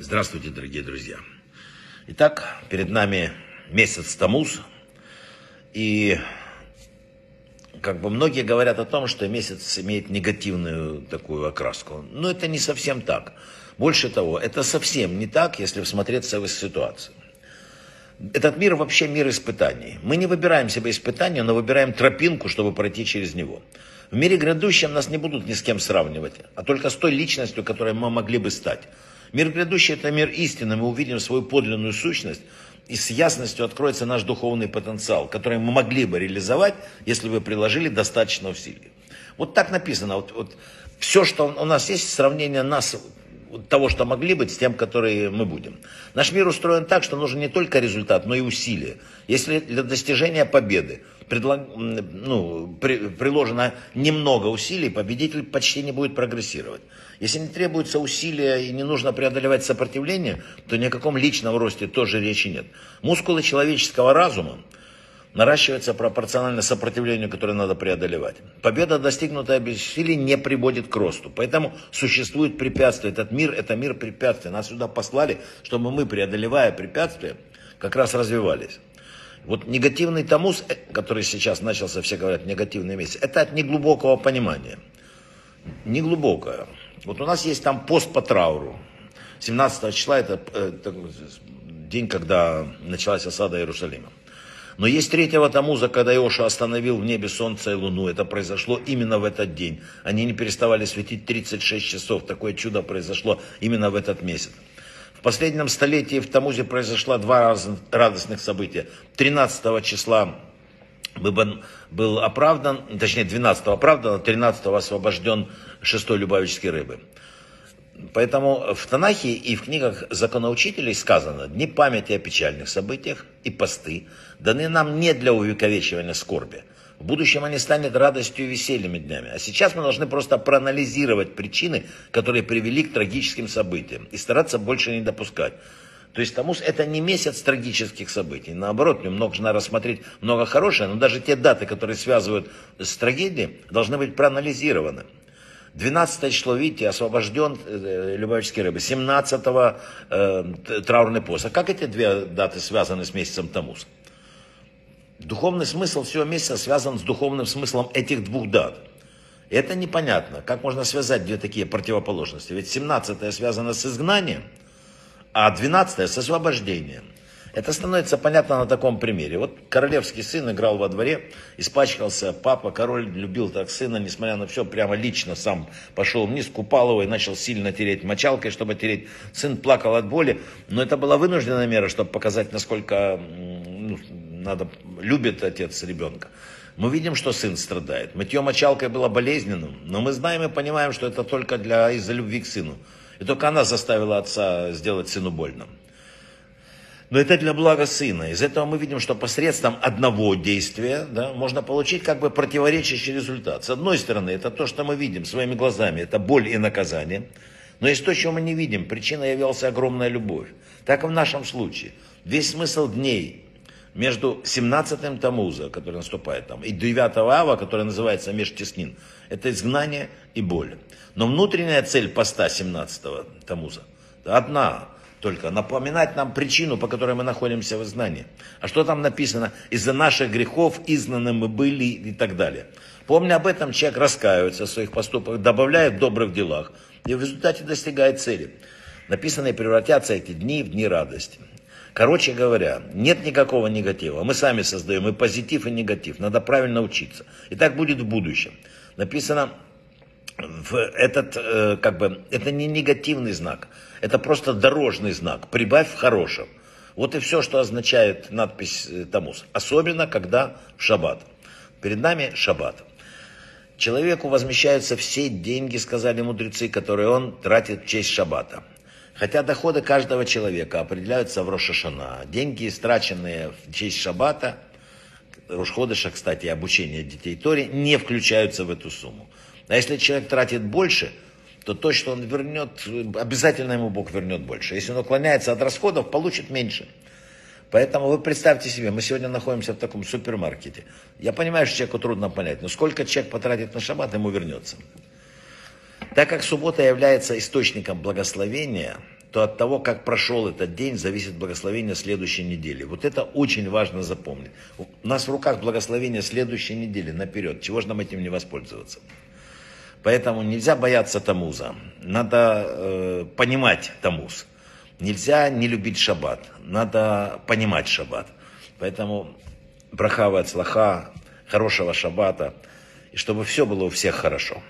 Здравствуйте, дорогие друзья. Итак, перед нами месяц Тамуз. И как бы многие говорят о том, что месяц имеет негативную такую окраску. Но это не совсем так. Больше того, это совсем не так, если всмотреться в ситуацию. Этот мир вообще мир испытаний. Мы не выбираем себе испытания, но выбираем тропинку, чтобы пройти через него. В мире грядущем нас не будут ни с кем сравнивать, а только с той личностью, которой мы могли бы стать. Мир грядущий – это мир истины, мы увидим свою подлинную сущность, и с ясностью откроется наш духовный потенциал, который мы могли бы реализовать, если бы приложили достаточно усилий. Вот так написано. Вот, вот все, что у нас есть, сравнение нас того, что могли быть, с тем, которые мы будем. Наш мир устроен так, что нужен не только результат, но и усилия. Если для достижения победы предло... ну, при... приложено немного усилий, победитель почти не будет прогрессировать. Если не требуется усилия и не нужно преодолевать сопротивление, то ни о каком личном росте тоже речи нет. Мускулы человеческого разума наращивается пропорционально сопротивлению, которое надо преодолевать. Победа, достигнутая без усилий, не приводит к росту. Поэтому существует препятствие. Этот мир – это мир препятствий. Нас сюда послали, чтобы мы, преодолевая препятствия, как раз развивались. Вот негативный тамус, э, который сейчас начался, все говорят, негативный месяц, это от неглубокого понимания. Неглубокое. Вот у нас есть там пост по трауру. 17 числа это, это день, когда началась осада Иерусалима. Но есть третьего Тамуза, когда Иоша остановил в небе солнце и луну. Это произошло именно в этот день. Они не переставали светить 36 часов. Такое чудо произошло именно в этот месяц. В последнем столетии в Тамузе произошло два радостных события. 13 числа был оправдан, точнее 12 оправдан, а 13 освобожден шестой Любавической рыбы. Поэтому в Танахе и в книгах законоучителей сказано, дни памяти о печальных событиях и посты даны нам не для увековечивания скорби. В будущем они станут радостью и весельями днями. А сейчас мы должны просто проанализировать причины, которые привели к трагическим событиям и стараться больше не допускать. То есть Тамус это не месяц трагических событий. Наоборот, немного нужно рассмотреть много хорошего, но даже те даты, которые связывают с трагедией, должны быть проанализированы. 12 число, видите, освобожден э, Любавический рыбы. 17 э, траурный пост. А как эти две даты связаны с месяцем Тамус? Духовный смысл всего месяца связан с духовным смыслом этих двух дат. Это непонятно. Как можно связать две такие противоположности? Ведь 17 связано с изгнанием, а 12 с освобождением. Это становится понятно на таком примере. Вот королевский сын играл во дворе, испачкался, папа, король любил так сына, несмотря на все, прямо лично сам пошел вниз, купал его и начал сильно тереть мочалкой, чтобы тереть. Сын плакал от боли, но это была вынужденная мера, чтобы показать, насколько ну, надо, любит отец ребенка. Мы видим, что сын страдает. Мытье мочалкой было болезненным, но мы знаем и понимаем, что это только для, из-за любви к сыну. И только она заставила отца сделать сыну больно. Но это для блага сына. Из этого мы видим, что посредством одного действия да, можно получить как бы противоречащий результат. С одной стороны, это то, что мы видим своими глазами, это боль и наказание. Но есть то, чего мы не видим. Причиной являлась огромная любовь. Так и в нашем случае. Весь смысл дней между 17-м Тамуза, который наступает там, и 9 Ава, который называется Межтеснин, это изгнание и боль. Но внутренняя цель поста 17-го Тамуза одна только напоминать нам причину, по которой мы находимся в изгнании. А что там написано? Из-за наших грехов изгнаны мы были и так далее. Помня об этом, человек раскаивается в своих поступках, добавляет в добрых делах и в результате достигает цели. Написанные превратятся эти дни в дни радости. Короче говоря, нет никакого негатива. Мы сами создаем и позитив, и негатив. Надо правильно учиться. И так будет в будущем. Написано, в этот, э, как бы, это не негативный знак, это просто дорожный знак. Прибавь в хорошем. Вот и все, что означает надпись э, Тамус. Особенно, когда в шаббат. Перед нами шаббат. Человеку возмещаются все деньги, сказали мудрецы, которые он тратит в честь шаббата. Хотя доходы каждого человека определяются в Рошашана. Деньги, истраченные в честь шаббата, Рошходыша, кстати, обучение детей Торе, не включаются в эту сумму. А если человек тратит больше, то то, что он вернет, обязательно ему Бог вернет больше. Если он уклоняется от расходов, получит меньше. Поэтому вы представьте себе, мы сегодня находимся в таком супермаркете. Я понимаю, что человеку трудно понять, но сколько человек потратит на шаббат, ему вернется. Так как суббота является источником благословения, то от того, как прошел этот день, зависит благословение следующей недели. Вот это очень важно запомнить. У нас в руках благословение следующей недели наперед. Чего же нам этим не воспользоваться? Поэтому нельзя бояться Тамуза. Надо э, понимать Тамуз. Нельзя не любить шаббат. Надо понимать шаббат. Поэтому брахава от слаха, хорошего шаббата. И чтобы все было у всех хорошо.